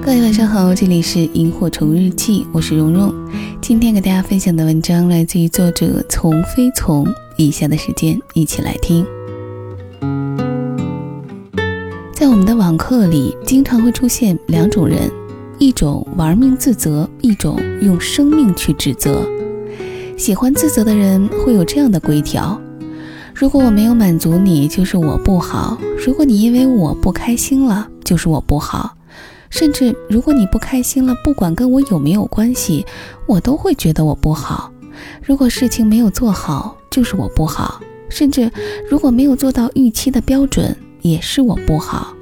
各位晚上好，这里是萤火虫日记，我是蓉蓉。今天给大家分享的文章来自于作者从非从。以下的时间一起来听。在我们的网课里，经常会出现两种人：一种玩命自责，一种用生命去指责。喜欢自责的人会有这样的规条：如果我没有满足你，就是我不好；如果你因为我不开心了，就是我不好。甚至如果你不开心了，不管跟我有没有关系，我都会觉得我不好。如果事情没有做好，就是我不好；甚至如果没有做到预期的标准，也是我不好。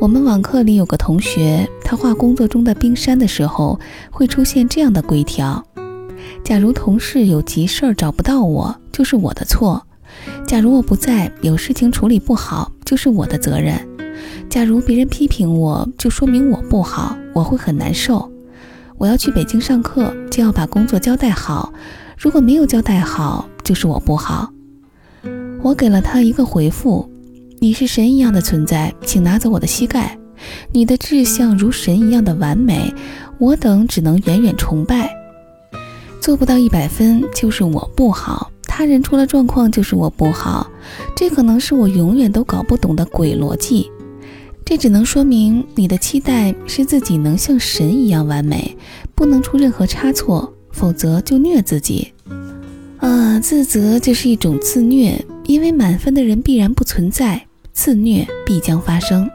我们网课里有个同学，他画工作中的冰山的时候，会出现这样的规条：假如同事有急事儿找不到我，就是我的错；假如我不在，有事情处理不好，就是我的责任。假如别人批评我，就说明我不好，我会很难受。我要去北京上课，就要把工作交代好。如果没有交代好，就是我不好。我给了他一个回复：你是神一样的存在，请拿走我的膝盖。你的志向如神一样的完美，我等只能远远崇拜。做不到一百分，就是我不好。他人出了状况，就是我不好。这可能是我永远都搞不懂的鬼逻辑。这只能说明你的期待是自己能像神一样完美，不能出任何差错，否则就虐自己。啊，自责就是一种自虐，因为满分的人必然不存在，自虐必将发生。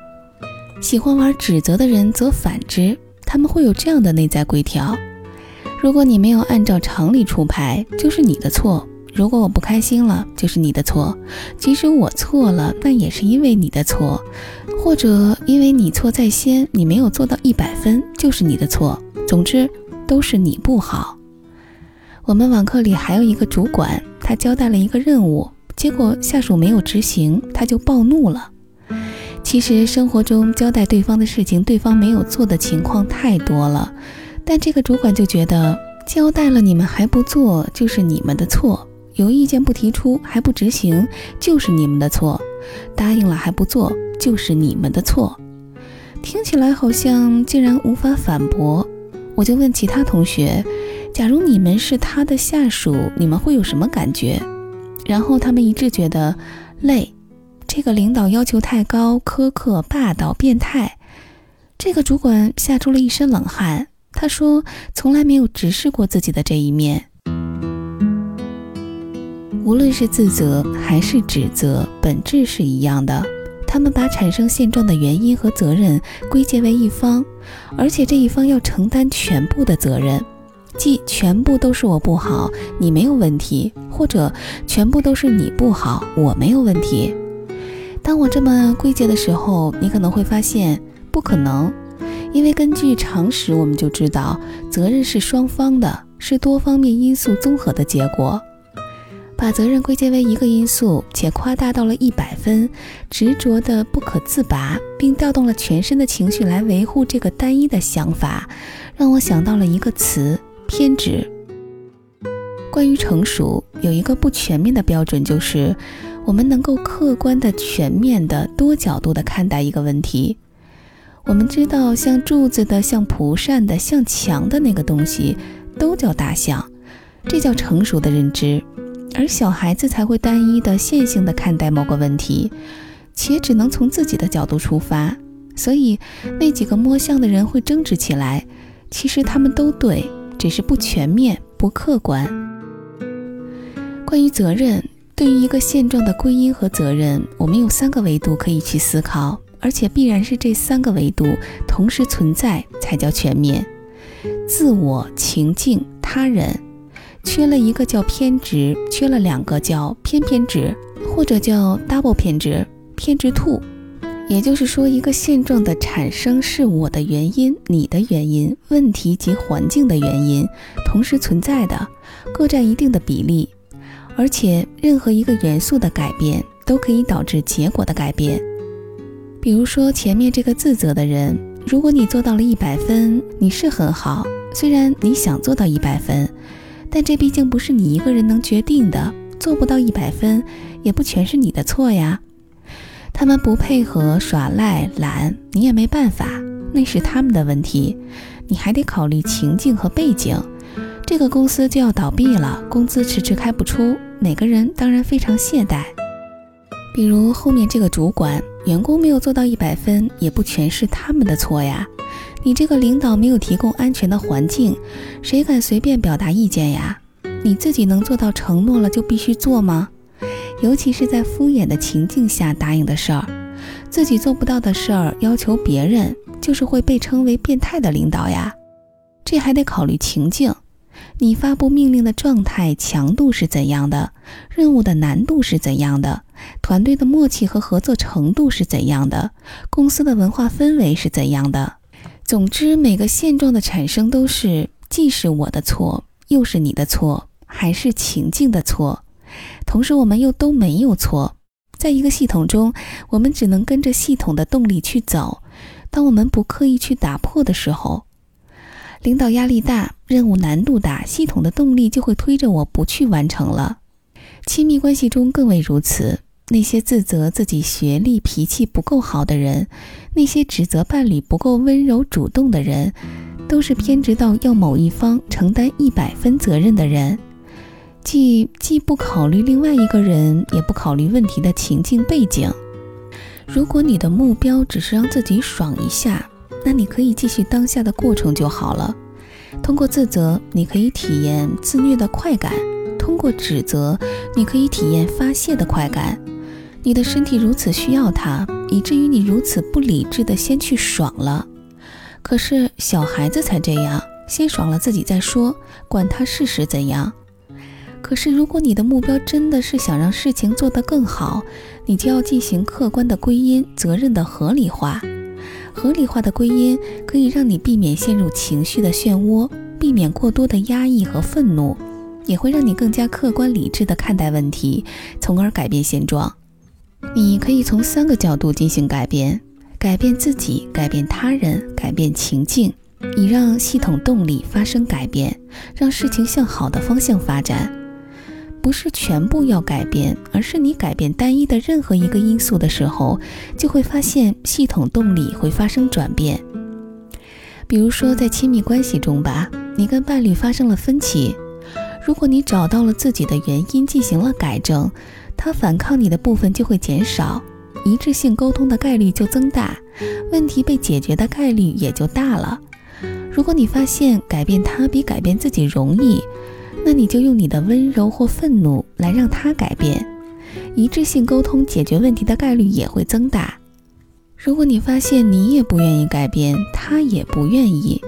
喜欢玩指责的人则反之，他们会有这样的内在规条：如果你没有按照常理出牌，就是你的错。如果我不开心了，就是你的错；即使我错了，那也是因为你的错，或者因为你错在先，你没有做到一百分，就是你的错。总之，都是你不好。我们网课里还有一个主管，他交代了一个任务，结果下属没有执行，他就暴怒了。其实生活中交代对方的事情，对方没有做的情况太多了，但这个主管就觉得交代了你们还不做，就是你们的错。有意见不提出还不执行，就是你们的错；答应了还不做，就是你们的错。听起来好像竟然无法反驳，我就问其他同学：假如你们是他的下属，你们会有什么感觉？然后他们一致觉得累。这个领导要求太高、苛刻、霸道、变态。这个主管吓出了一身冷汗。他说：从来没有直视过自己的这一面。无论是自责还是指责，本质是一样的。他们把产生现状的原因和责任归结为一方，而且这一方要承担全部的责任，即全部都是我不好，你没有问题，或者全部都是你不好，我没有问题。当我这么归结的时候，你可能会发现不可能，因为根据常识，我们就知道责任是双方的，是多方面因素综合的结果。把责任归结为一个因素，且夸大到了一百分，执着的不可自拔，并调动了全身的情绪来维护这个单一的想法，让我想到了一个词：偏执。关于成熟，有一个不全面的标准，就是我们能够客观的、全面的、多角度的看待一个问题。我们知道，像柱子的、像蒲扇的、像墙的那个东西，都叫大象，这叫成熟的认知。而小孩子才会单一的线性的看待某个问题，且只能从自己的角度出发，所以那几个摸象的人会争执起来。其实他们都对，只是不全面、不客观。关于责任，对于一个现状的归因和责任，我们有三个维度可以去思考，而且必然是这三个维度同时存在才叫全面：自我、情境、他人。缺了一个叫偏执，缺了两个叫偏偏执，或者叫 double 偏执，偏执兔。也就是说，一个现状的产生是我的原因、你的原因、问题及环境的原因同时存在的，各占一定的比例，而且任何一个元素的改变都可以导致结果的改变。比如说前面这个自责的人，如果你做到了一百分，你是很好，虽然你想做到一百分。但这毕竟不是你一个人能决定的，做不到一百分，也不全是你的错呀。他们不配合、耍赖、懒，你也没办法，那是他们的问题。你还得考虑情境和背景。这个公司就要倒闭了，工资迟迟开不出，每个人当然非常懈怠。比如后面这个主管，员工没有做到一百分，也不全是他们的错呀。你这个领导没有提供安全的环境，谁敢随便表达意见呀？你自己能做到承诺了就必须做吗？尤其是在敷衍的情境下答应的事儿，自己做不到的事儿要求别人，就是会被称为变态的领导呀。这还得考虑情境，你发布命令的状态强度是怎样的，任务的难度是怎样的，团队的默契和合作程度是怎样的，公司的文化氛围是怎样的。总之，每个现状的产生都是既是我的错，又是你的错，还是情境的错。同时，我们又都没有错。在一个系统中，我们只能跟着系统的动力去走。当我们不刻意去打破的时候，领导压力大，任务难度大，系统的动力就会推着我不去完成了。亲密关系中更为如此。那些自责自己学历、脾气不够好的人，那些指责伴侣不够温柔主动的人，都是偏执到要某一方承担一百分责任的人。既既不考虑另外一个人，也不考虑问题的情境背景。如果你的目标只是让自己爽一下，那你可以继续当下的过程就好了。通过自责，你可以体验自虐的快感；通过指责，你可以体验发泄的快感。你的身体如此需要它，以至于你如此不理智的先去爽了。可是小孩子才这样，先爽了自己再说，管他事实怎样。可是，如果你的目标真的是想让事情做得更好，你就要进行客观的归因，责任的合理化。合理化的归因可以让你避免陷入情绪的漩涡，避免过多的压抑和愤怒，也会让你更加客观理智地看待问题，从而改变现状。你可以从三个角度进行改变：改变自己，改变他人，改变情境，以让系统动力发生改变，让事情向好的方向发展。不是全部要改变，而是你改变单一的任何一个因素的时候，就会发现系统动力会发生转变。比如说，在亲密关系中吧，你跟伴侣发生了分歧，如果你找到了自己的原因，进行了改正，他反抗你的部分就会减少，一致性沟通的概率就增大，问题被解决的概率也就大了。如果你发现改变他比改变自己容易，那你就用你的温柔或愤怒来让他改变，一致性沟通解决问题的概率也会增大。如果你发现你也不愿意改变，他也不愿意，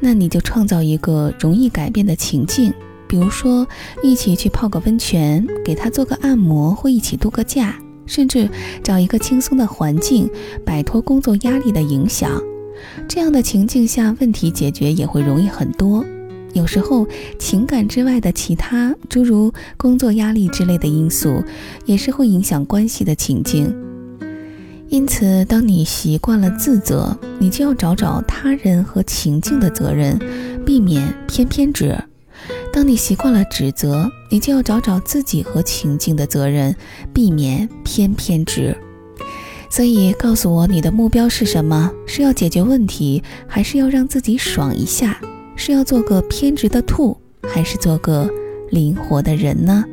那你就创造一个容易改变的情境，比如说一起去泡个温泉，给他做个按摩，或一起度个假，甚至找一个轻松的环境，摆脱工作压力的影响。这样的情境下，问题解决也会容易很多。有时候，情感之外的其他，诸如工作压力之类的因素，也是会影响关系的情境。因此，当你习惯了自责，你就要找找他人和情境的责任，避免偏偏执；当你习惯了指责，你就要找找自己和情境的责任，避免偏偏执。所以，告诉我你的目标是什么？是要解决问题，还是要让自己爽一下？是要做个偏执的兔，还是做个灵活的人呢？